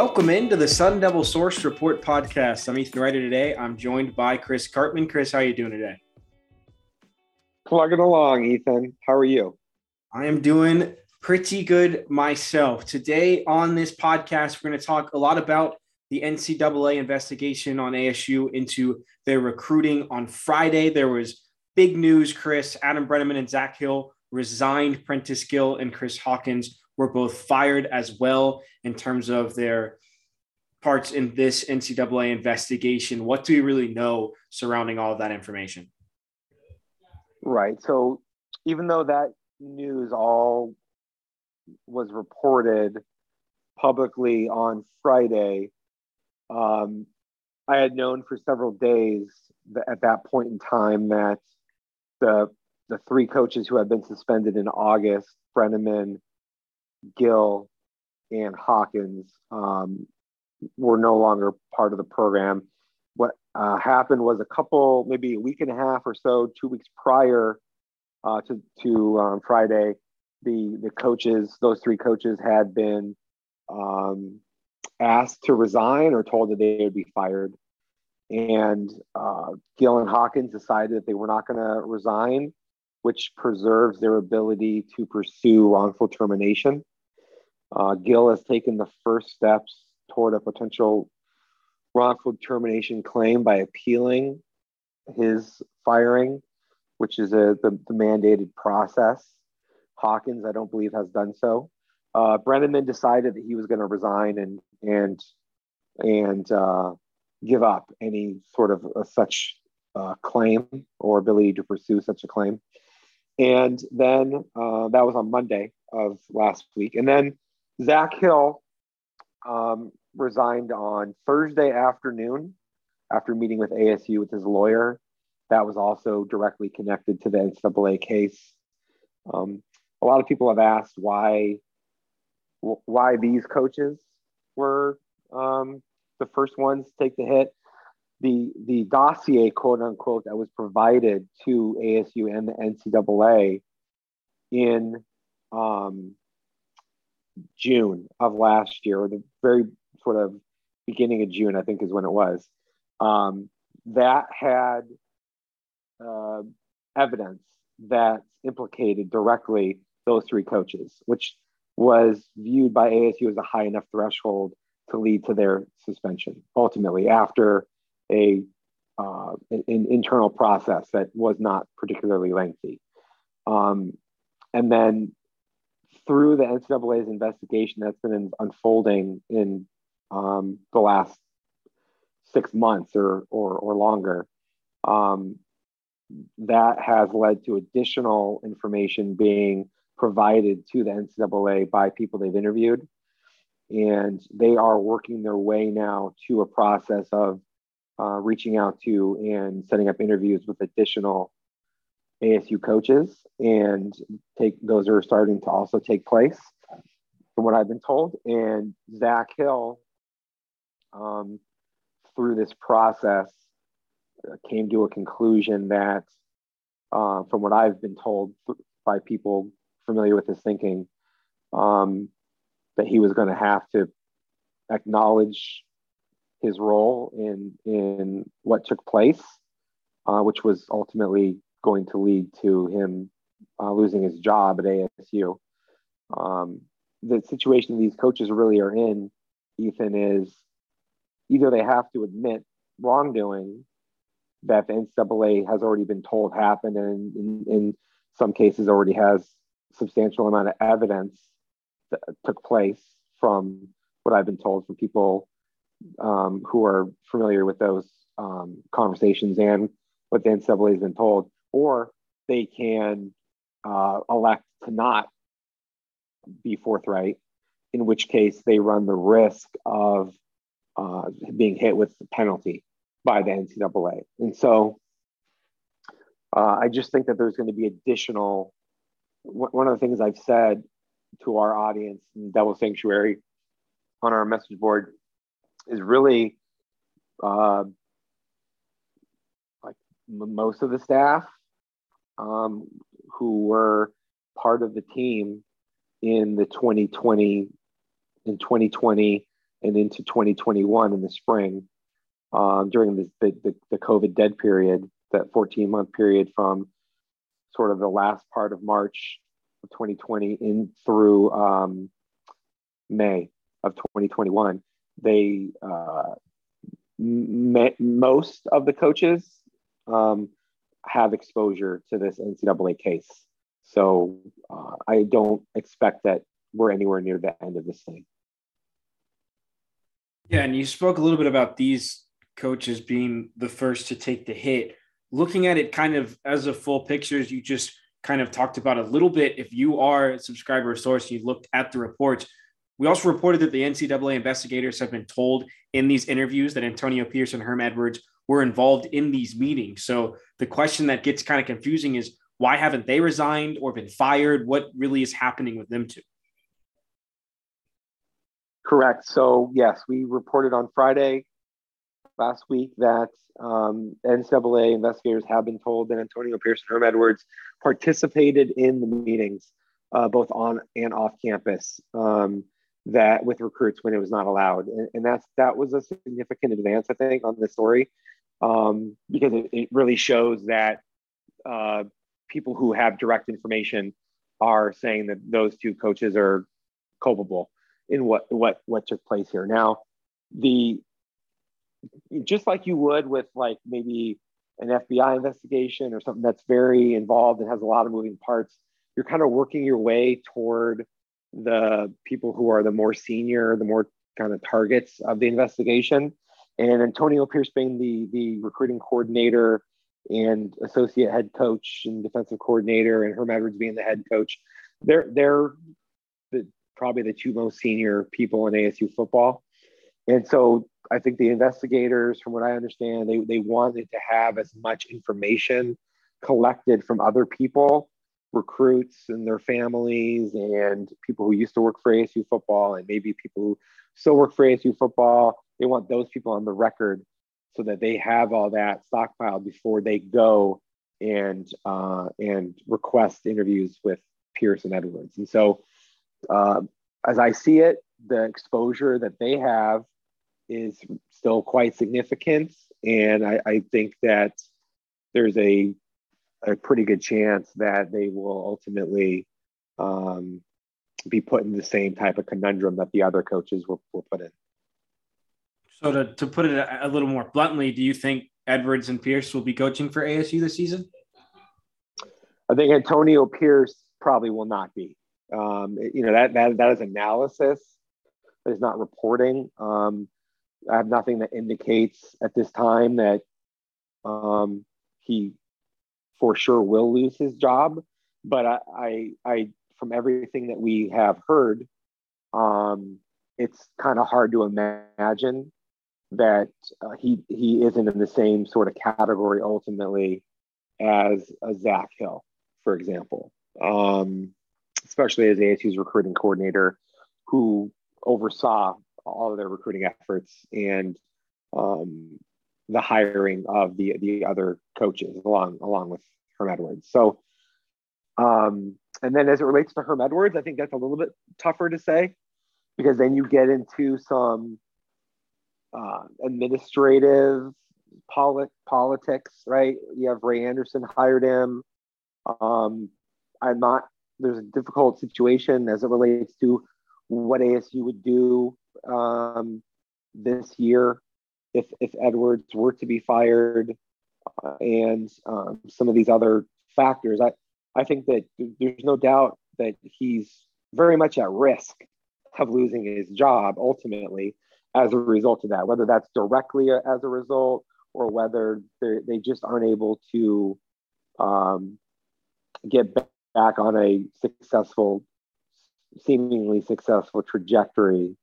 Welcome into the Sun Devil Source Report podcast. I'm Ethan Ryder today. I'm joined by Chris Karpman. Chris, how are you doing today? Plugging along, Ethan. How are you? I am doing pretty good myself. Today on this podcast, we're going to talk a lot about the NCAA investigation on ASU into their recruiting on Friday. There was big news, Chris. Adam Breneman and Zak Hill resigned. Prentice Gill and Chris Hawkins were both fired as well in terms of their parts in this NCAA investigation. What do we really know surrounding all of that information? Right. So even though that news all was reported publicly on Friday, um, I had known for several days that at that point in time that the the three coaches who had been suspended in August, Breneman, Gill, and Hawkins, um, were no longer part of the program. What uh, happened was a couple, maybe a week and a half or so, two weeks prior uh, to to um, Friday, the the coaches, those three coaches, had been um, asked to resign or told that they would be fired. And uh, Gill and Hawkins decided that they were not going to resign, which preserves their ability to pursue wrongful termination. Uh, Gill has taken the first steps toward a potential wrongful termination claim by appealing his firing, which is a, the, the mandated process. Hawkins, I don't believe, has done so. Uh, Breneman decided that he was going to resign and and and uh, give up any sort of uh, such uh, claim or ability to pursue such a claim. And then uh, that was on Monday of last week. And then Zak Hill um, resigned on Thursday afternoon after meeting with ASU with his lawyer. That was also directly connected to the NCAA case. Um, a lot of people have asked why why these coaches were um, the first ones to take the hit. The the dossier, quote unquote, that was provided to ASU and the NCAA in um, June of last year, or the very sort of beginning of June, I think is when it was. Um, that had uh, evidence that implicated directly those three coaches, which was viewed by ASU as a high enough threshold to lead to their suspension ultimately after a uh, an, internal process that was not particularly lengthy. Um, and then through the NCAA's investigation that's been unfolding in um, the last six months or or, or longer, um, that has led to additional information being provided to the NCAA by people they've interviewed. And they are working their way now to a process of uh, reaching out to and setting up interviews with additional ASU coaches. And take those are starting to also take place from what I've been told. And Zak Hill, um, through this process, uh, came to a conclusion that, uh, from what I've been told by people familiar with his thinking um, that he was going to have to acknowledge his role in in what took place, uh, which was ultimately going to lead to him uh, losing his job at ASU. Um, the situation these coaches really are in, Ethan, is either they have to admit wrongdoing that the NCAA has already been told happened and in, in some cases already has substantial amount of evidence that took place from what I've been told from people um, who are familiar with those um, conversations and what the NCAA has been told, or they can uh, elect to not be forthright, in which case they run the risk of uh, being hit with the penalty by the NCAA. And so uh, I just think that there's going to be additional one of the things I've said to our audience in Devil Sanctuary on our message board is really uh, like most of the staff um, who were part of the team in the 2020 in 2020 and into 2021 in the spring um, during the, the, the COVID dead period, that 14 month period from sort of the last part of March of 2020 in through um, May of 2021. They uh, most of the coaches um, have exposure to this NCAA case. So uh, I don't expect that we're anywhere near the end of this thing. Yeah, and you spoke a little bit about these coaches being the first to take the hit. Looking at it kind of as a full picture, as you just kind of talked about a little bit, if you are a subscriber source, you looked at the reports. We also reported that the NCAA investigators have been told in these interviews that Antonio Pierce and Herm Edwards were involved in these meetings. So the question that gets kind of confusing is why haven't they resigned or been fired? What really is happening with them two? Correct. So, yes, we reported on Friday last week that um, NCAA investigators have been told that Antonio Pierce and Herm Edwards participated in the meetings, uh, both on and off campus, um, that with recruits when it was not allowed, and, and, that's that was a significant advance, I think, on the story, um, because it, it, really shows that uh, people who have direct information are saying that those two coaches are culpable in what what what took place here. Now, the just like you would with like maybe an FBI investigation or something that's very involved and has a lot of moving parts, you're kind of working your way toward the people who are the more senior, the more kind of targets of the investigation. And Antonio Pierce being the the recruiting coordinator and associate head coach and defensive coordinator, and Herm Edwards being the head coach, they're they're the, probably the two most senior people in ASU football. And so I think the investigators, from what I understand, they, they wanted to have as much information collected from other people, recruits and their families, and people who used to work for ASU football, and maybe people who still work for ASU football. They want those people on the record so that they have all that stockpiled before they go and uh, and request interviews with Pierce and Edwards. And so, uh, as I see it, the exposure that they have is still quite significant. And I, I think that there's a, a pretty good chance that they will ultimately um, be put in the same type of conundrum that the other coaches were, were put in. So, to, to put it a, little more bluntly, do you think Edwards and Pierce will be coaching for ASU this season? I think Antonio Pierce probably will not be. Um, you know that that that is analysis, that is not reporting. Um, I have nothing that indicates at this time that um, he for sure will lose his job. But I, I, I from everything that we have heard, um, it's kind of hard to imagine that uh, he he isn't in the same sort of category ultimately as a Zak Hill, for example, um, especially as ASU's recruiting coordinator, who oversaw all of their recruiting efforts and um, the hiring of the the other coaches along along with Herm Edwards. So, um, and then as it relates to Herm Edwards, I think that's a little bit tougher to say because then you get into some uh, administrative polit- politics, right? You have Ray Anderson hired him. Um, I'm not. There's a difficult situation as it relates to what ASU would do um, this year if if Edwards were to be fired, uh, and um, some of these other factors. I I think that there's no doubt that he's very much at risk of losing his job ultimately as a result of that, whether that's directly as a result or whether they just aren't able to um, get back on a successful, seemingly successful trajectory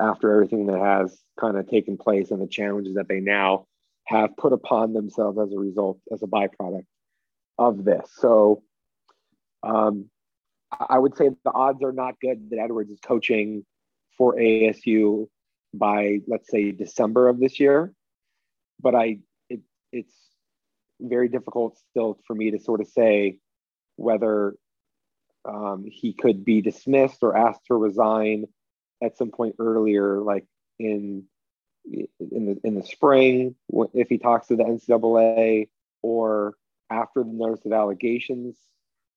after everything that has kind of taken place and the challenges that they now have put upon themselves as a result, as a byproduct of this. So um, I would say the odds are not good that Edwards is coaching for ASU by, let's say, December of this year. But I, it, it's very difficult still for me to sort of say whether um, he could be dismissed or asked to resign at some point earlier, like in in the in the spring, if he talks to the NCAA, or after the notice of allegations,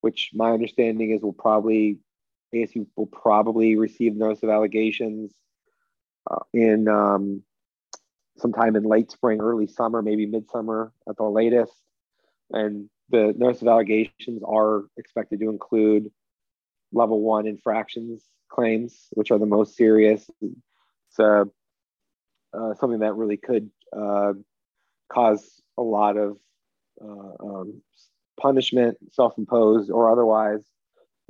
which my understanding is will probably ASU will probably receive notice of allegations uh, in um, sometime in late spring, early summer, maybe midsummer at the latest. And the notice of allegations are expected to include level one infractions claims, which are the most serious. It's uh, uh, something that really could uh, cause a lot of uh, um, punishment, self imposed or otherwise,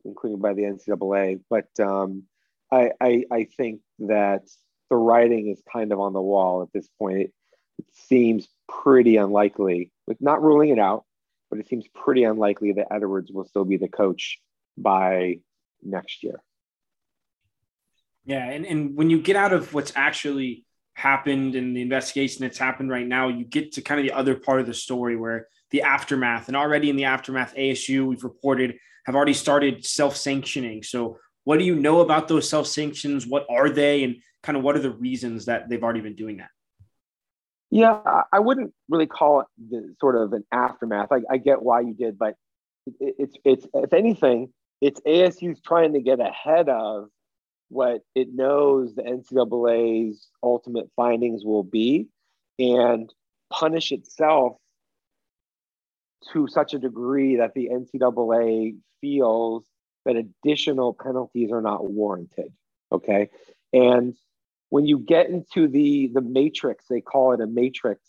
including by the NCAA. But um, I, I, I, think that the writing is kind of on the wall at this point. It, it seems pretty unlikely, with not ruling it out, but it seems pretty unlikely that Edwards will still be the coach by next year. Yeah, and, and when you get out of what's actually happened and the investigation that's happened right now, you get to kind of the other part of the story where the aftermath, and already in the aftermath, ASU we've reported have already started self-sanctioning. So, what do you know about those self-sanctions? What are they, and kind of what are the reasons that they've already been doing that? Yeah, I wouldn't really call it the sort of an aftermath. I, I get why you did, but it, it's it's if anything, it's ASU's trying to get ahead of what it knows the NCAA's ultimate findings will be and punish itself to such a degree that the NCAA feels that additional penalties are not warranted. Okay. And when you get into the the matrix, they call it a matrix,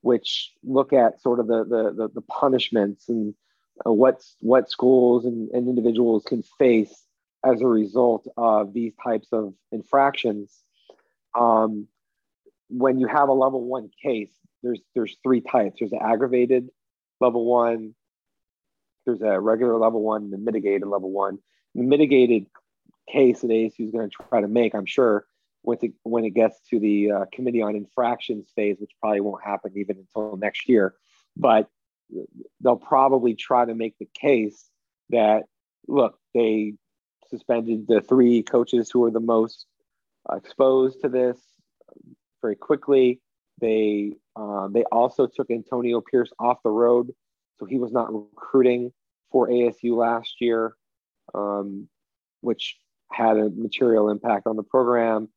which look at sort of the the the, the punishments and uh, what what schools and, and individuals can face as a result of these types of infractions. Um, when you have a level one case, there's there's three types. There's an aggravated level one, there's a regular level one, and a mitigated level one. The mitigated case that ASU is going to try to make, I'm sure, when it, when it gets to the uh, committee on infractions phase, which probably won't happen even until next year, but they'll probably try to make the case that look, they suspended the three coaches who were the most exposed to this very quickly. They um, they also took Antonio Pierce off the road, so he was not recruiting for ASU last year, um, which had a material impact on the program.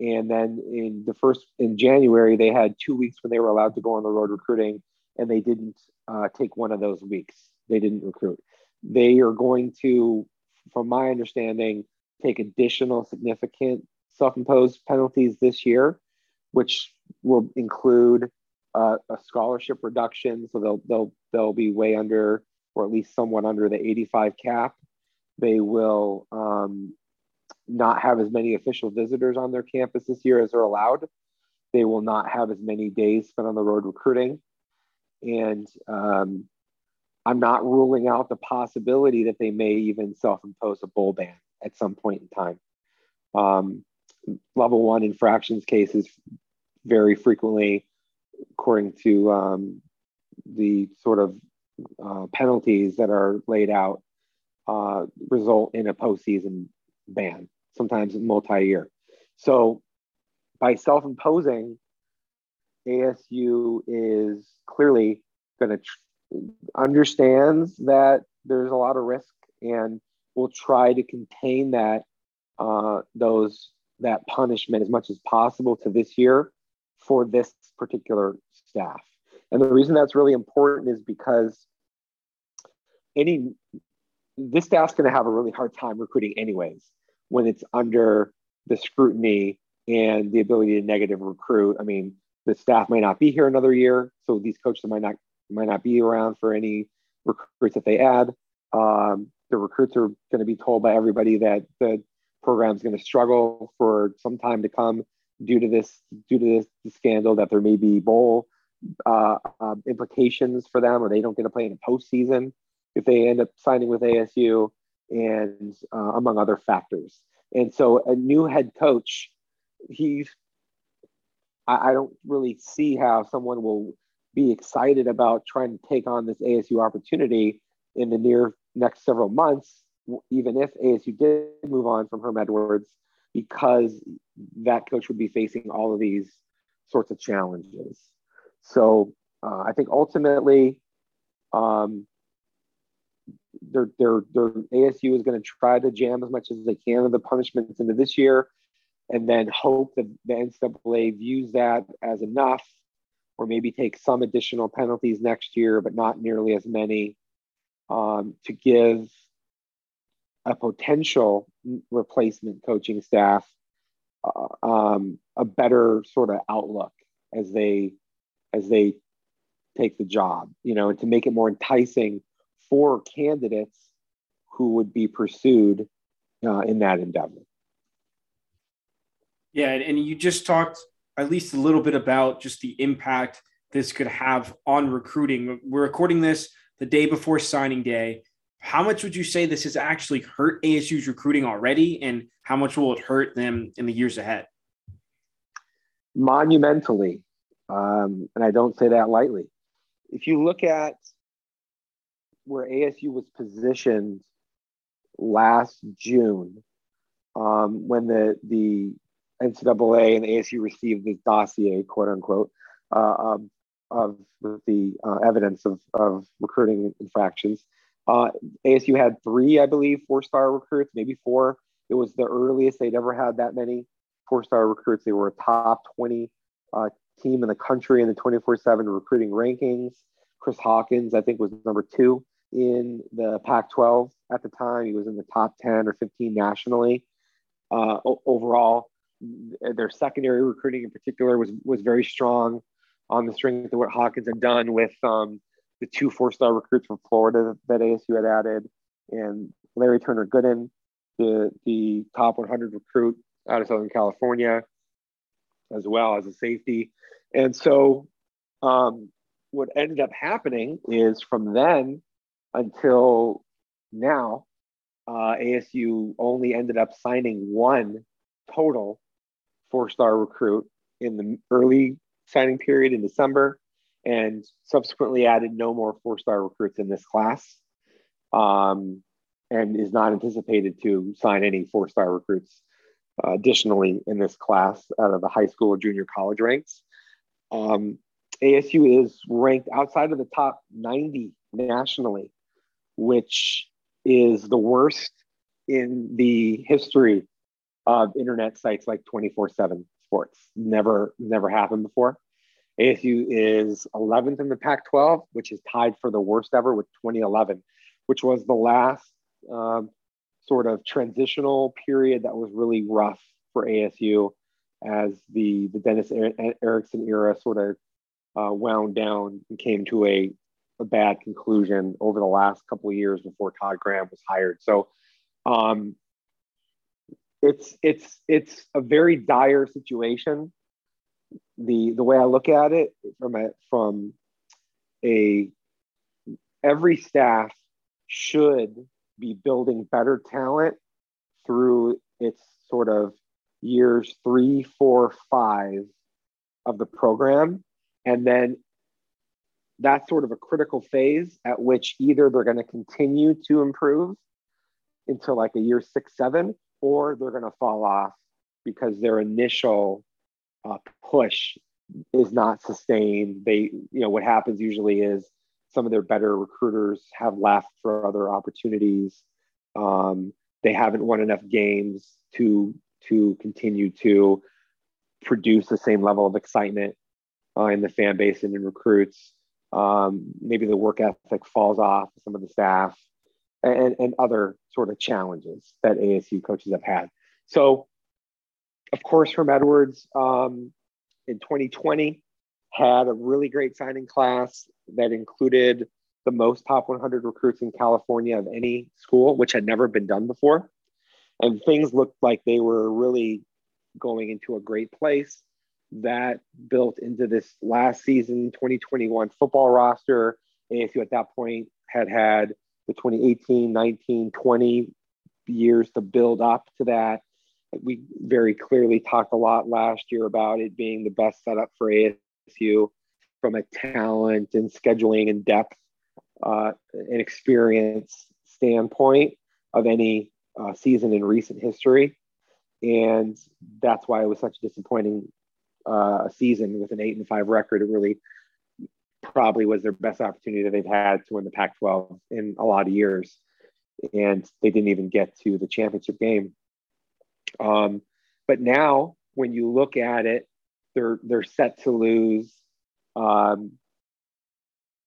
And then in the first in January, they had two weeks when they were allowed to go on the road recruiting, and they didn't uh, take one of those weeks. They didn't recruit. They are going to, from my understanding, take additional significant self-imposed penalties this year, which will include uh, a scholarship reduction. So they'll they'll they'll be way under, or at least somewhat under the 85 cap. They will um, not have as many official visitors on their campus this year as are allowed. They will not have as many days spent on the road recruiting. And um, I'm not ruling out the possibility that they may even self impose a bowl ban at some point in time. Um, level one infractions cases very frequently, according to um, the sort of uh, penalties that are laid out, uh, result in a postseason ban sometimes multi-year. So by self-imposing, ASU is clearly going to tr- understands that there's a lot of risk and will try to contain that uh, those that punishment as much as possible to this year for this particular staff. And the reason that's really important is because any this staff's going to have a really hard time recruiting anyways when it's under the scrutiny and the ability to negative recruit. I mean, the staff might not be here another year, so these coaches might not might not be around for any recruits that they add. Um, the recruits are going to be told by everybody that the program is going to struggle for some time to come due to this due to this, scandal that there may be bowl uh, uh, implications for them, or they don't get to play in a postseason if they end up signing with ASU and uh, among other factors. And so a new head coach, he's, I, I don't really see how someone will be excited about trying to take on this ASU opportunity in the near next several months, even if ASU did move on from Herm Edwards, because that coach would be facing all of these sorts of challenges. So uh, I think ultimately, um, their, their, their ASU is going to try to jam as much as they can of the punishments into this year and then hope that the NCAA views that as enough or maybe take some additional penalties next year, but not nearly as many um, to give a potential replacement coaching staff uh, um, a better sort of outlook as they as they take the job, you know, and to make it more enticing for candidates who would be pursued uh, in that endeavor. Yeah, and you just talked at least a little bit about just the impact this could have on recruiting. We're recording this the day before signing day. How much would you say this has actually hurt ASU's recruiting already, and how much will it hurt them in the years ahead? Monumentally, um, and I don't say that lightly. If you look at where ASU was positioned last June, um, when the the NCAA and ASU received this dossier, quote unquote, uh, um, of the uh, evidence of, of recruiting infractions. Uh, ASU had three, I believe, four star recruits, maybe four. It was the earliest they'd ever had that many four star recruits. They were a top 20 uh, team in the country in the 24 7 recruiting rankings. Chris Hawkins, I think, was number two in the Pac 12 at the time. He was in the top 10 or 15 nationally. Uh, overall, their secondary recruiting in particular was, was very strong on the strength of what Hawkins had done with um, the two four star recruits from Florida that ASU had added, and Larry Turner Gooden, the, the top 100 recruit out of Southern California, as well as a safety. And so, um, what ended up happening is from then until now, uh, ASU only ended up signing one total four star recruit in the early signing period in December and subsequently added no more four star recruits in this class um, and is not anticipated to sign any four star recruits uh, additionally in this class out of the high school or junior college ranks. Um, ASU is ranked outside of the top 90 nationally, which is the worst in the history of internet sites like 24 7 sports. Never, never happened before. ASU is 11th in the Pac 12, which is tied for the worst ever with 2011, which was the last um, sort of transitional period that was really rough for ASU as the, the Dennis Erickson era sort of uh, wound down and came to a, a bad conclusion over the last couple of years before Todd Graham was hired. So um, it's it's it's a very dire situation. The the way I look at it from a from a every staff should be building better talent through its sort of years three, four, five of the program. And then that's sort of a critical phase at which either they're going to continue to improve until like a year six, seven, or they're going to fall off because their initial uh, push is not sustained. They, you know, what happens usually is some of their better recruiters have left for other opportunities. Um, they haven't won enough games to to continue to produce the same level of excitement uh, in the fan base and in recruits. Um, maybe the work ethic falls off some of the staff and, and other sort of challenges that ASU coaches have had. So, of course, Herm Edwards um, in 2020 had a really great signing class that included the most top 100 recruits in California of any school, which had never been done before. And things looked like they were really going into a great place. That built into this last season 2021 football roster. ASU at that point had had the 2018, 19, 20 years to build up to that. We very clearly talked a lot last year about it being the best setup for ASU from a talent and scheduling and depth uh, and experience standpoint of any uh, season in recent history. and that's why it was such a disappointing uh, a season with an eight and five record. It really probably was their best opportunity that they've had to win the Pac-12 in a lot of years, and they didn't even get to the championship game. Um, but now, when you look at it, they're they're set to lose um,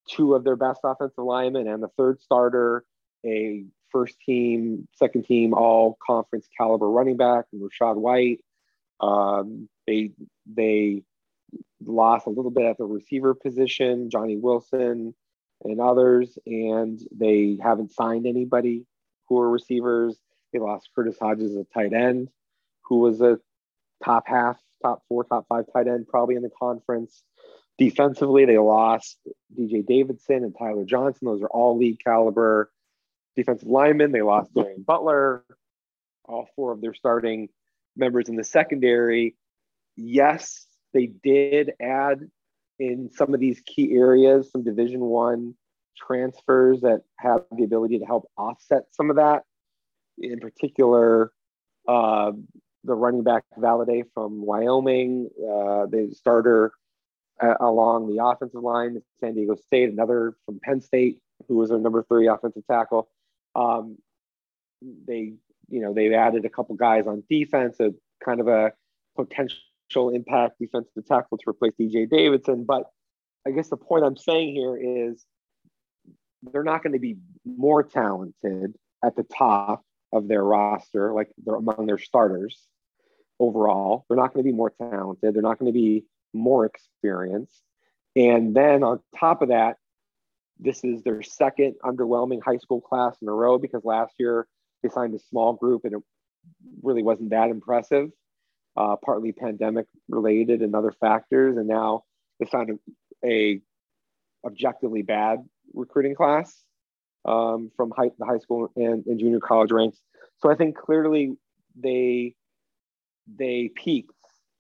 two of their best offensive linemen and the third starter, a first team, second team, all conference caliber running back, and Rachaad White. Um, they they lost a little bit at the receiver position, Johnny Wilson and others, and they haven't signed anybody who are receivers. They lost Curtis Hodges, a tight end, who was a top half, top four, top five tight end, probably in the conference. Defensively, they lost DJ Davidson and Tyler Johnson. Those are all league caliber defensive linemen. They lost Darien Butler, all four of their starting members in the secondary. Yes, they did add in some of these key areas some Division One transfers that have the ability to help offset some of that. In particular, uh, the running back Valladay from Wyoming, uh, the starter uh, along the offensive line, San Diego State, another from Penn State, who was their number three offensive tackle. Um, they, you know, they've added a couple guys on defense, a kind of a potential impact defensive tackle to replace DJ Davidson. But I guess the point I'm saying here is they're not going to be more talented at the top of their roster, like they're among their starters overall. They're not going to be more talented. They're not going to be more experienced. And then on top of that, this is their second underwhelming high school class in a row because last year they signed a small group and it really wasn't that impressive, uh, partly pandemic related and other factors. And now they found a, a objectively bad recruiting class um, from high, the high school and, and junior college ranks. So I think clearly they they peaked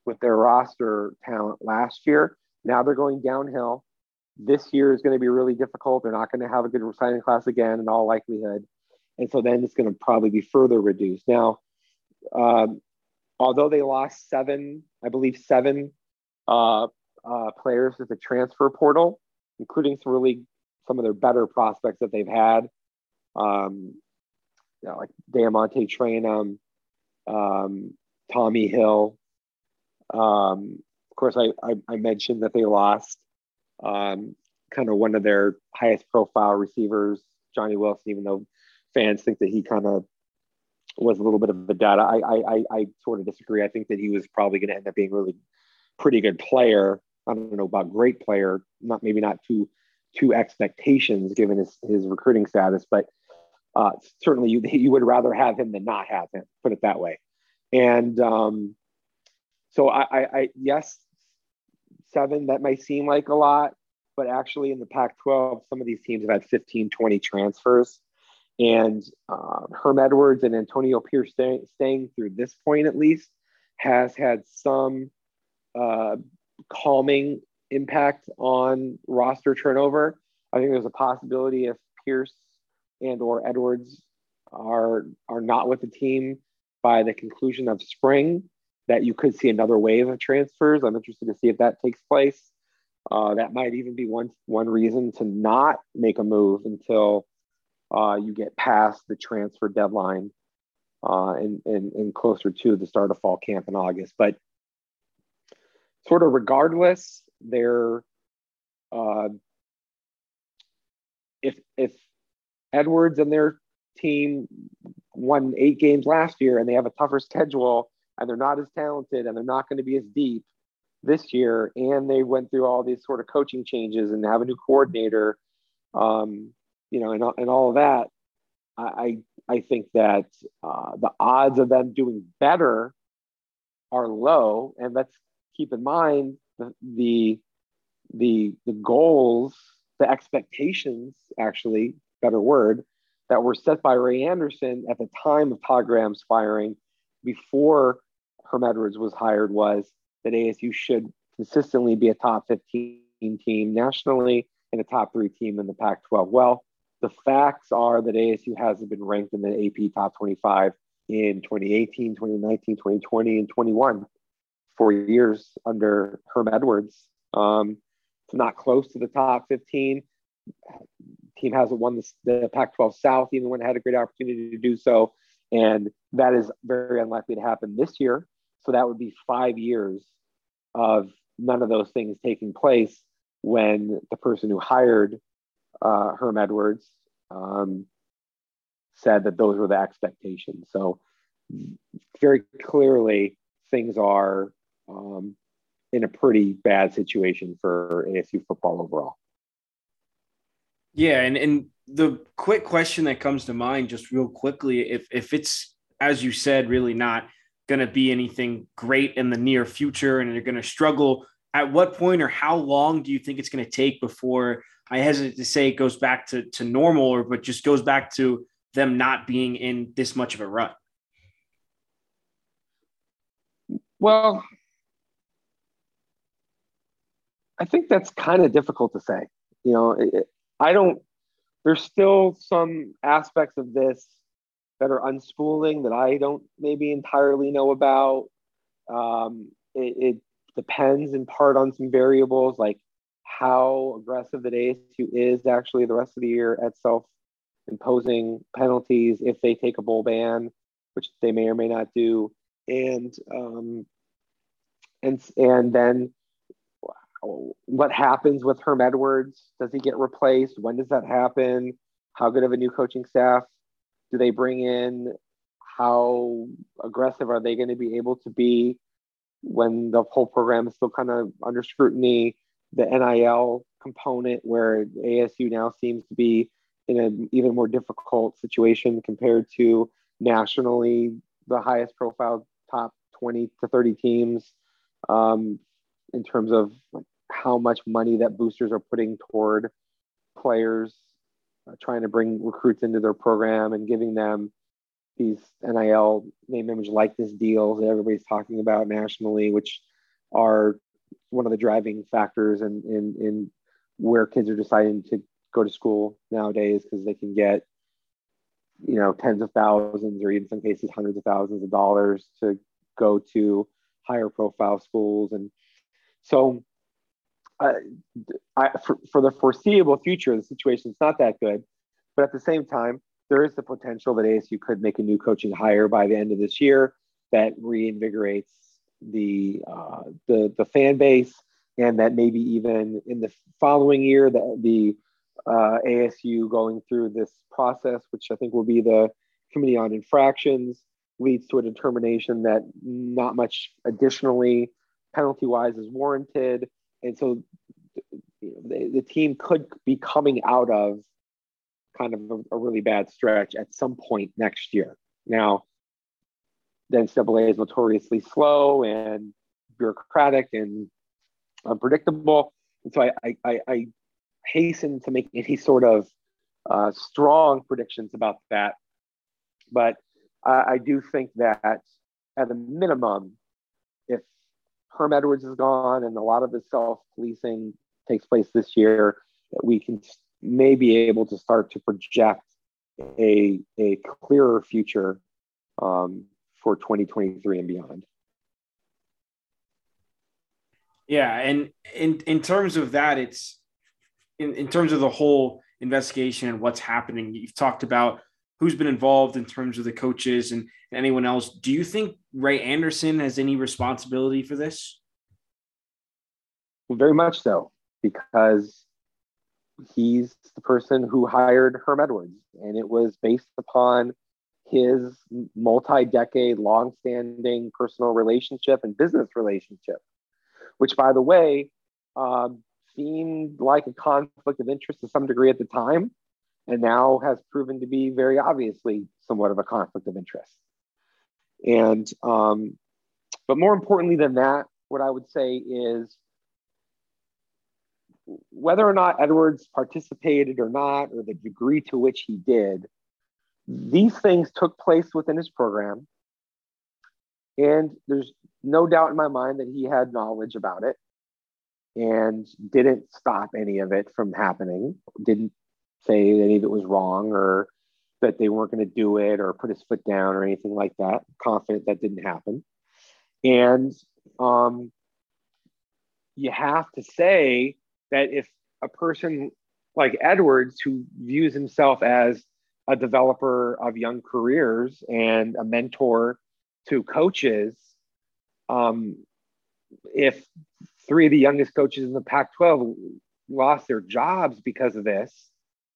with their roster talent last year. Now they're going downhill. This year is going to be really difficult. They're not going to have a good signing class again, in all likelihood. And so then it's going to probably be further reduced. Now, um, although they lost seven, I believe seven uh, uh, players at the transfer portal, including some really some of their better prospects that they've had, um, you know, like DeaMonte Trayanum, um, Tommy Hill, um, of course, I, I, I, mentioned that they lost um, kind of one of their highest profile receivers, Johnny Wilson, even though fans think that he kind of was a little bit of a data. I, I, I, sort of disagree. I think that he was probably going to end up being really pretty good player. I don't know about great player, not maybe not to to expectations given his, his recruiting status, but uh, certainly you, you would rather have him than not have him, put it that way. And um, so I, I, I, yes, seven, that might seem like a lot, but actually in the Pac 12, some of these teams have had 15, 20 transfers. And uh, Herm Edwards and Antonio Pierce stay, staying through this point at least has had some uh, calming impact on roster turnover. I think there's a possibility if Pierce and or Edwards are are not with the team by the conclusion of spring, that you could see another wave of transfers. I'm interested to see if that takes place. Uh, that might even be one one reason to not make a move until uh, you get past the transfer deadline uh, and, and, and closer to the start of fall camp in August. But sort of regardless, they're uh, if if Edwards and their team won eight games last year and they have a tougher schedule and they're not as talented and they're not going to be as deep this year. And they went through all these sort of coaching changes and have a new coordinator, um, you know, and, and all of that. I, I think that uh, the odds of them doing better are low. And let's keep in mind the, the, the, the goals, the expectations, actually, better word, that were set by Ray Anderson at the time of Todd Graham's firing before Herm Edwards was hired was that ASU should consistently be a top 15 team nationally and a top three team in the Pac 12. Well, the facts are that ASU hasn't been ranked in the AP top 25 in 2018, 2019, 2020, and 21. Four years under Herm Edwards. Um, it's not close to the top 15. Team hasn't won the, the Pac 12 South, even when it had a great opportunity to do so. And that is very unlikely to happen this year. So that would be five years of none of those things taking place when the person who hired uh, Herm Edwards um, said that those were the expectations. So very clearly, things are um, in a pretty bad situation for ASU football overall. Yeah, and and the quick question that comes to mind, just real quickly, if if it's as you said, really not going to be anything great in the near future, and they're going to struggle. At what point or how long do you think it's going to take before I hesitate to say it goes back to to normal, or but just goes back to them not being in this much of a rut? Well, I think that's kind of difficult to say. You know, it, I don't, there's still some aspects of this that are unspooling that I don't maybe entirely know about. Um, it, it depends in part on some variables like how aggressive the ASU is actually the rest of the year at self imposing penalties if they take a bowl ban, which they may or may not do, and um, and and then what happens with Herm Edwards? Does he get replaced? When does that happen? How good of a new coaching staff do they bring in? How aggressive are they going to be able to be when the whole program is still kind of under scrutiny? The NIL component, where ASU now seems to be in an even more difficult situation compared to nationally the highest profile top 20 to 30 teams um, in terms of how much money that boosters are putting toward players uh, trying to bring recruits into their program and giving them these NIL name, image, likeness deals that everybody's talking about nationally, which are one of the driving factors in, in, in where kids are deciding to go to school nowadays because they can get you know tens of thousands or in some cases hundreds of thousands of dollars to go to higher profile schools. And so uh, I, for, for the foreseeable future the situation is not that good but at the same time there is the potential that asu could make a new coaching hire by the end of this year that reinvigorates the uh, the the fan base and that maybe even in the following year that the uh, ASU going through this process, which I think will be the Committee on Infractions, leads to a determination that not much additionally penalty wise is warranted. And so the, the, team could be coming out of kind of a, a, really bad stretch at some point next year. Now, the NCAA is notoriously slow and bureaucratic and unpredictable. And so I, I, I hasten to make any sort of uh, strong predictions about that. But I, I do think that at a minimum, if Herm Edwards is gone and a lot of the self policing takes place this year, that we can may be able to start to project a, a clearer future um, for 2023 and beyond. Yeah, and in in terms of that, it's in, in terms of the whole investigation and what's happening, you've talked about who's been involved in terms of the coaches and anyone else. Do you think Ray Anderson has any responsibility for this? Well, very much so, because he's the person who hired Herm Edwards, and it was based upon his multi-decade, long-standing personal relationship and business relationship, which, by the way, um, seemed like a conflict of interest to some degree at the time, and now has proven to be very obviously somewhat of a conflict of interest. And, um, but more importantly than that, what I would say is whether or not Edwards participated or not, or the degree to which he did, these things took place within his program. And there's no doubt in my mind that he had knowledge about it and didn't stop any of it from happening, didn't say any of it was wrong or that they weren't going to do it or put his foot down or anything like that. Confident that didn't happen. And um, you have to say that if a person like Edwards, who views himself as a developer of young careers and a mentor to coaches, um, if three of the youngest coaches in the Pac 12 lost their jobs because of this,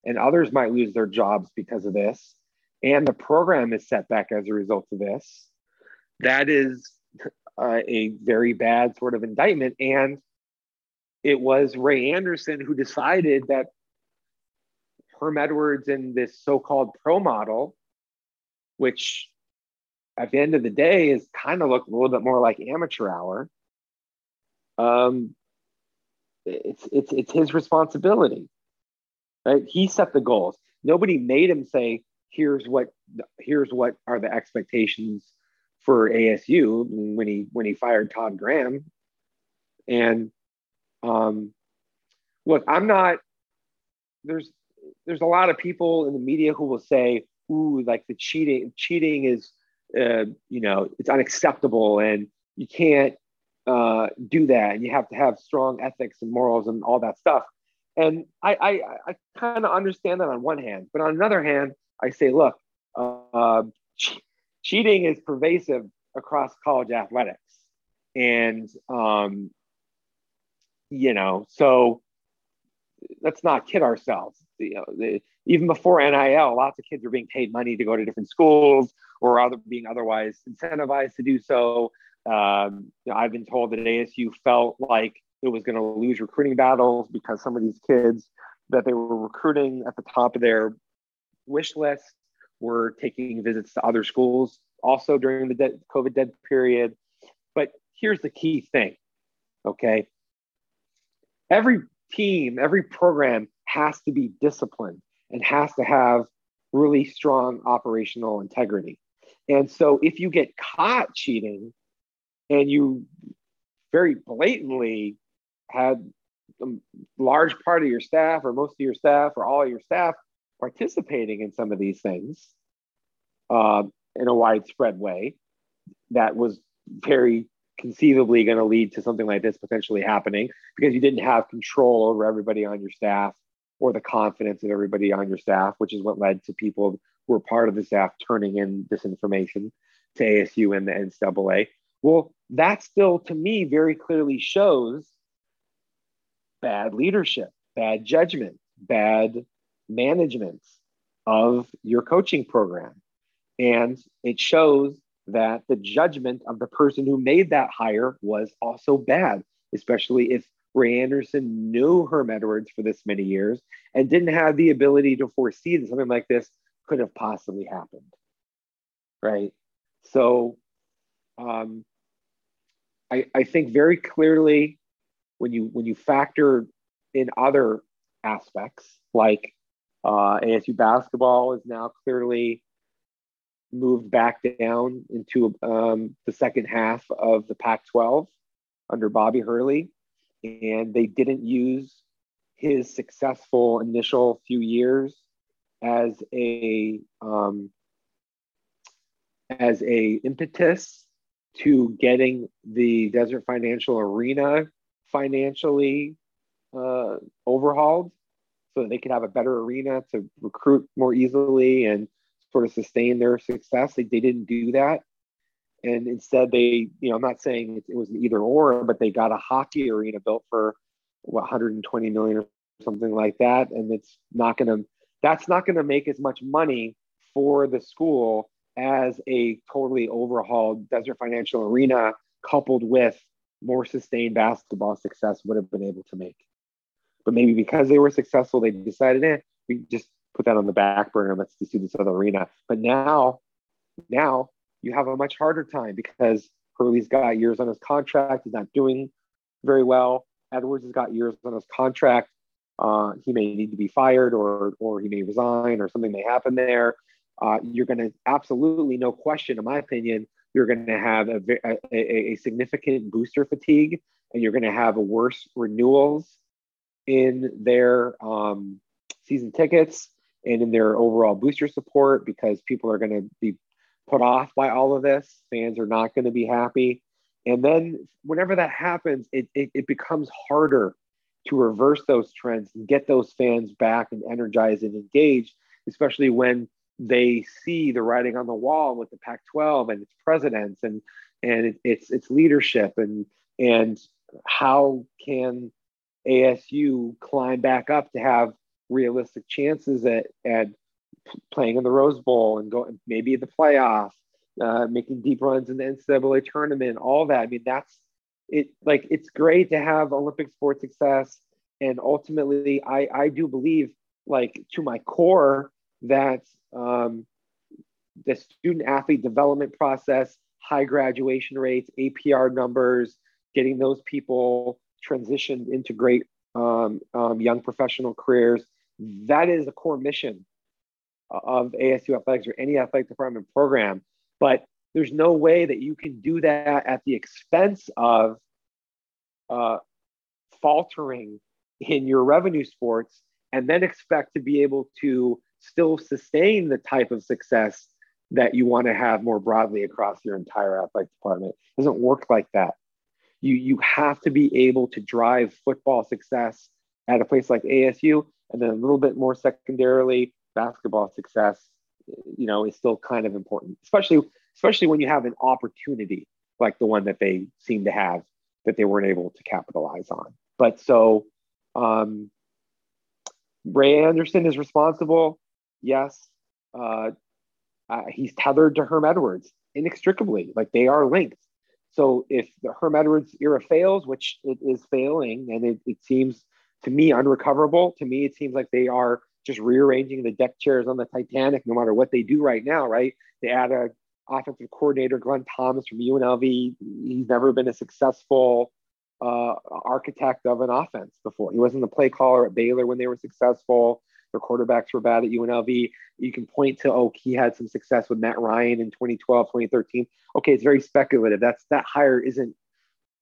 and others might lose their jobs because of this, and the program is set back as a result of this, that is uh, a very bad sort of indictment. And it was Ray Anderson who decided that Herm Edwards and this so called pro model, which at the end of the day is kind of look a little bit more like amateur hour. Um, it's it's it's his responsibility, right? He set the goals. Nobody made him say, "Here's what here's what are the expectations for ASU." When he when he fired Todd Graham, and um, look, I'm not. There's there's a lot of people in the media who will say, "Ooh, like the cheating cheating is, uh, you know, it's unacceptable, and you can't uh, do that, and you have to have strong ethics and morals and all that stuff." And I I, I kind of understand that on one hand, but on another hand, I say, look, uh, che- cheating is pervasive across college athletics, and um, you know, so let's not kid ourselves. You know, the, even before NIL, lots of kids are being paid money to go to different schools or other being otherwise incentivized to do so. Um, I've been told that ASU felt like it was going to lose recruiting battles because some of these kids that they were recruiting at the top of their wish list were taking visits to other schools also during the de- COVID dead period. But here's the key thing, okay? Every team, every program has to be disciplined and has to have really strong operational integrity. And so if you get caught cheating and you very blatantly had a large part of your staff or most of your staff or all your staff participating in some of these things uh, in a widespread way, that was very conceivably going to lead to something like this potentially happening because you didn't have control over everybody on your staff or the confidence of everybody on your staff, which is what led to people who were part of the staff turning in disinformation to ASU and the NCAA. Well, that still, to me, very clearly shows bad leadership, bad judgment, bad management of your coaching program. And it shows that the judgment of the person who made that hire was also bad, especially if Ray Anderson knew Herm Edwards for this many years and didn't have the ability to foresee that something like this could have possibly happened. Right. So um, I, I think very clearly when you when you factor in other aspects like uh, ASU basketball is now clearly moved back down into um, the second half of the Pac 12 under Bobby Hurley. And they didn't use his successful initial few years as a um, as a impetus to getting the Desert Financial Arena financially uh, overhauled so that they could have a better arena to recruit more easily and sort of sustain their success. They, they didn't do that. And instead, they, you know, I'm not saying it, it was an either or, but they got a hockey arena built for what 120 million or something like that. And it's not going to, that's not going to make as much money for the school as a totally overhauled Desert Financial Arena coupled with more sustained basketball success would have been able to make. But maybe because they were successful, they decided, eh, we just put that on the back burner. Let's just do this other arena. But now, now you have a much harder time because Hurley's got years on his contract. He's not doing very well. Edwards has got years on his contract. Uh, he may need to be fired or or he may resign or something may happen there. Uh, you're going to absolutely, no question, in my opinion, you're going to have a, a, a, significant booster fatigue and you're going to have worse renewals in their um, season tickets and in their overall booster support because people are going to be put off by all of this. Fans are not going to be happy. And then whenever that happens, it, it, it, becomes harder to reverse those trends and get those fans back and energized and engaged, especially when they see the writing on the wall with the Pac-12 and its presidents and and it, its its leadership and and how can ASU climb back up to have realistic chances at, at playing in the Rose Bowl and go maybe the playoff, uh, making deep runs in the NCAA tournament, all that. I mean, that's it. Like it's great to have Olympic sports success, and ultimately, I I do believe, like to my core, that um, the student athlete development process, high graduation rates, APR numbers, getting those people transitioned into great um, um, young professional careers. That is a core mission of ASU athletics or any athletic department program. But there's no way that you can do that at the expense of uh, faltering in your revenue sports and then expect to be able to still sustain the type of success that you want to have more broadly across your entire athletic department. It doesn't work like that. You, you have to be able to drive football success at a place like ASU, and then a little bit more secondarily, basketball success, you know, is still kind of important, especially especially when you have an opportunity like the one that they seem to have that they weren't able to capitalize on. But so um, Ray Anderson is responsible. Yes. Uh, uh, he's tethered to Herm Edwards inextricably. Like they are linked. So if the Herm Edwards era fails, which it is failing, and it, it seems to me unrecoverable, to me it seems like they are just rearranging the deck chairs on the Titanic, no matter what they do right now, right? They add a offensive coordinator, Glenn Thomas from UNLV. He's never been a successful uh, architect of an offense before. He wasn't the play caller at Baylor when they were successful. Their quarterbacks were bad at UNLV. You can point to, oh, he had some success with Matt Ryan in 2012, 2013. Okay, it's very speculative. That's that hire isn't.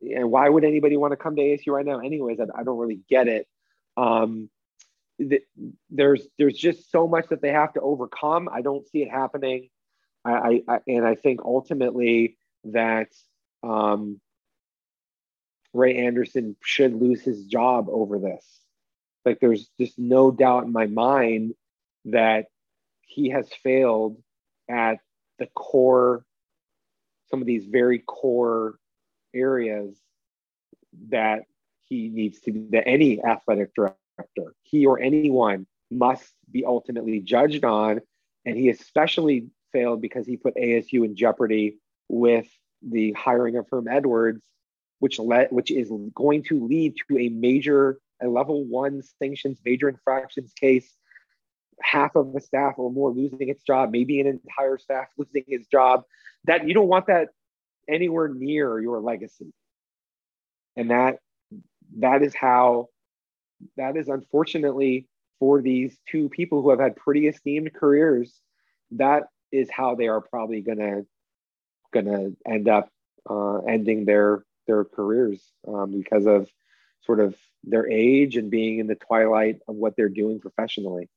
And why would anybody want to come to ASU right now? Anyways, I, I don't really get it. Um, there's there's just so much that they have to overcome. I don't see it happening. I, I and I think ultimately that um, Ray Anderson should lose his job over this. Like there's just no doubt in my mind that he has failed at the core, some of these very core areas that he needs to that any athletic director he or anyone must be ultimately judged on. And he especially failed because he put ASU in jeopardy with the hiring of Herm Edwards, which led, which is going to lead to a major, a level one sanctions, major infractions case. Half of the staff or more losing its job, maybe an entire staff losing its job. That you don't want that anywhere near your legacy. And that that is how that is unfortunately for these two people who have had pretty esteemed careers, that is how they are probably gonna gonna end up uh, ending their their careers um, because of sort of their age and being in the twilight of what they're doing professionally.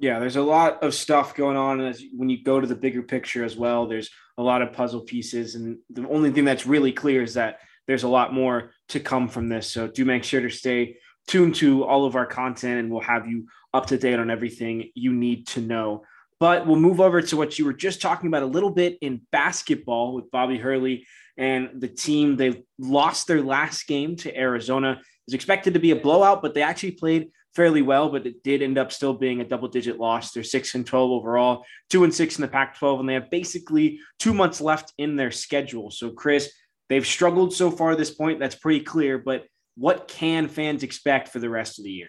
Yeah, there's a lot of stuff going on as when you go to the bigger picture as well. There's a lot of puzzle pieces, and the only thing that's really clear is that there's a lot more to come from this. So do make sure to stay tuned to all of our content and we'll have you up to date on everything you need to know. But we'll move over to what you were just talking about a little bit in basketball with Bobby Hurley and the team. They lost their last game to Arizona. It was expected to be a blowout, but they actually played fairly well, but it did end up still being a double digit loss. They're six and 12 overall, two and six in the Pac 12, and they have basically two months left in their schedule. So, Chris, They've struggled so far this point. That's pretty clear. But what can fans expect for the rest of the year?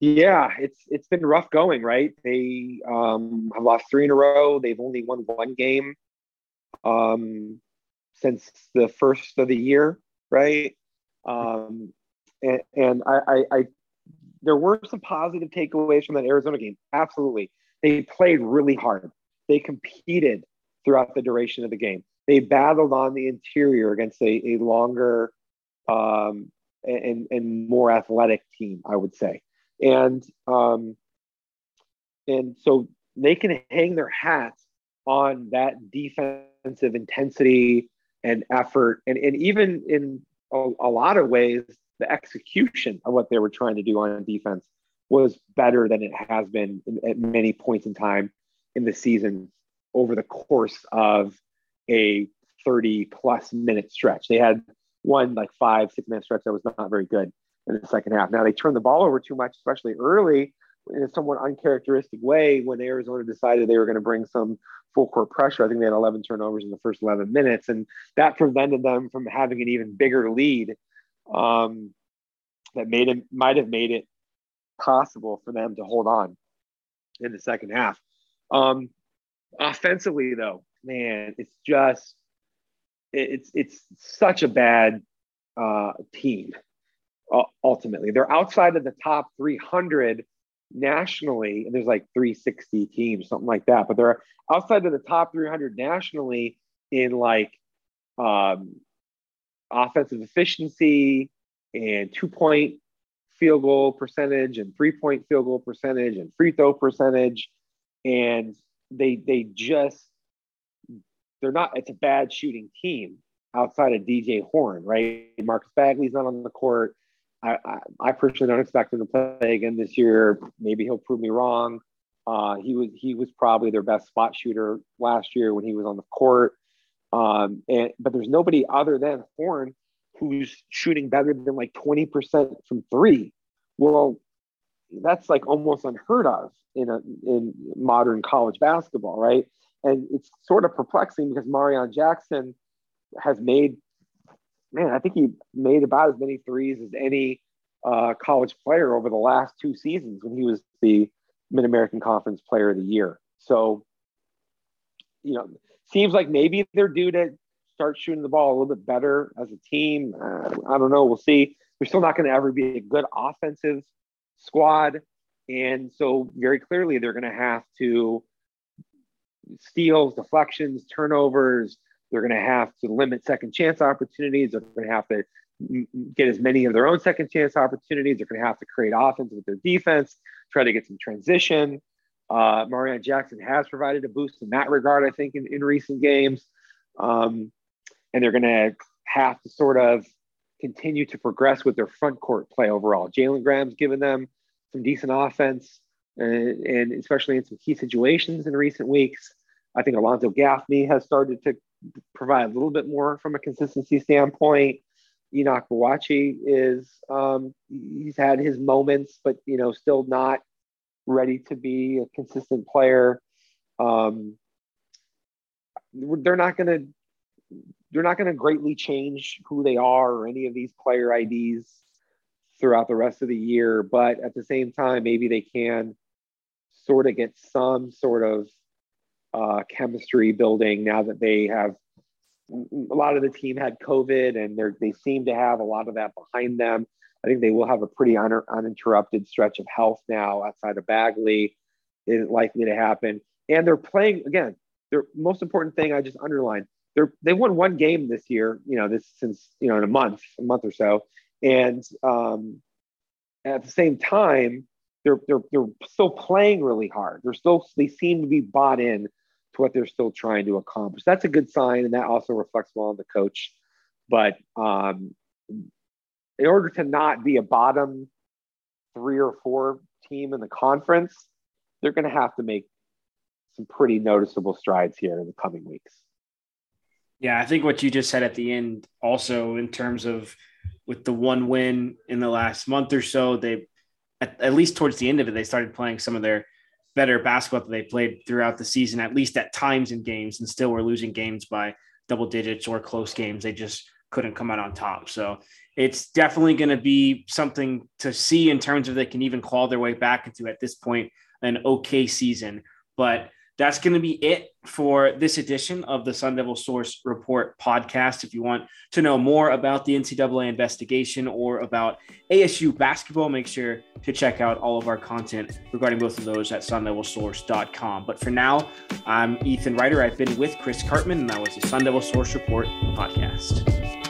Yeah, it's it's been rough going, right? They um, have lost three in a row. They've only won one game um, since the first of the year, right? Um, and, and I, I, I, there were some positive takeaways from that Arizona game. Absolutely, they played really hard. They competed throughout the duration of the game they battled on the interior against a, a longer um, and, and more athletic team, I would say. And um, and so they can hang their hats on that defensive intensity and effort, and, and even in a, a lot of ways, the execution of what they were trying to do on defense was better than it has been in, at many points in time in the season over the course of a 30 plus minute stretch. They had one like five, six minute stretch that was not very good in the second half. Now they turned the ball over too much, especially early in a somewhat uncharacteristic way when Arizona decided they were going to bring some full court pressure. I think they had 11 turnovers in the first 11 minutes, and that prevented them from having an even bigger lead. Um, that made it might have made it possible for them to hold on in the second half. Um, offensively, though, man, it's just it's it's such a bad uh, team. ultimately, they're outside of the top 300 nationally, and there's like 360 teams, something like that. But they're outside of the top 300 nationally in like um, offensive efficiency and two point field goal percentage and three point field goal percentage and free throw percentage. And they they just they're not it's a bad shooting team outside of DJ Horn, right? Marcus Bagley's not on the court. I, I, I, personally don't expect him to play again this year. Maybe he'll prove me wrong. Uh, he was he was probably their best spot shooter last year when he was on the court. Um, and but there's nobody other than Horn who's shooting better than like 20% from three. Well, that's like almost unheard of in a in modern college basketball, right? And it's sort of perplexing because Marreon Jackson has made man, I think he made about as many threes as any uh, college player over the last two seasons when he was the Mid American Conference Player of the Year. So, you know, seems like maybe they're due to start shooting the ball a little bit better as a team. Uh, I don't know. We'll see. They're still not going to ever be a good offensive squad. And so, very clearly, they're going to have to steals, deflections, turnovers, they're going to have to limit second chance opportunities. They're going to have to get as many of their own second chance opportunities. They're going to have to create offense with their defense, try to get some transition. Uh, Marreon Jackson has provided a boost in that regard, I think, in, in recent games. Um, and they're going to have to sort of continue to progress with their front court play overall. Jalen Graham's given them some decent offense, and, and especially in some key situations in recent weeks. I think Alonzo Gaffney has started to provide a little bit more from a consistency standpoint. Enoch Boakye is um, he's had his moments, but you know, still not ready to be a consistent player. Um, they're not going to they're not going to greatly change who they are or any of these player IDs throughout the rest of the year, but at the same time, maybe they can sort of get some sort of uh, chemistry building now that they have a lot of the team had COVID and they seem to have a lot of that behind them. I think they will have a pretty un- uninterrupted stretch of health now outside of Bagley is likely to happen. And they're playing again. Their most important thing I just underlined. They're they won one game this year. You know this since you know in a month, a month or so, and um, at the same time they're they're they're still playing really hard. They're still they seem to be bought in to what they're still trying to accomplish. That's a good sign, and that also reflects well on the coach. But um, in order to not be a bottom three or four team in the conference, they're going to have to make some pretty noticeable strides here in the coming weeks. Yeah, I think what you just said at the end, also in terms of with the one win in the last month or so, they at, at least towards the end of it, they started playing some of their better basketball that they played throughout the season, at least at times in games, and still were losing games by double digits or close games. They just couldn't come out on top. So it's definitely going to be something to see in terms of they can even claw their way back into at this point an okay season. But that's going to be it for this edition of the Sun Devil Source Report podcast. If you want to know more about the NCAA investigation or about ASU basketball, make sure to check out all of our content regarding both of those at sundevilsource.com. But for now, I'm Ethan Ryder. I've been with Chris Karpman, and that was the Sun Devil Source Report podcast.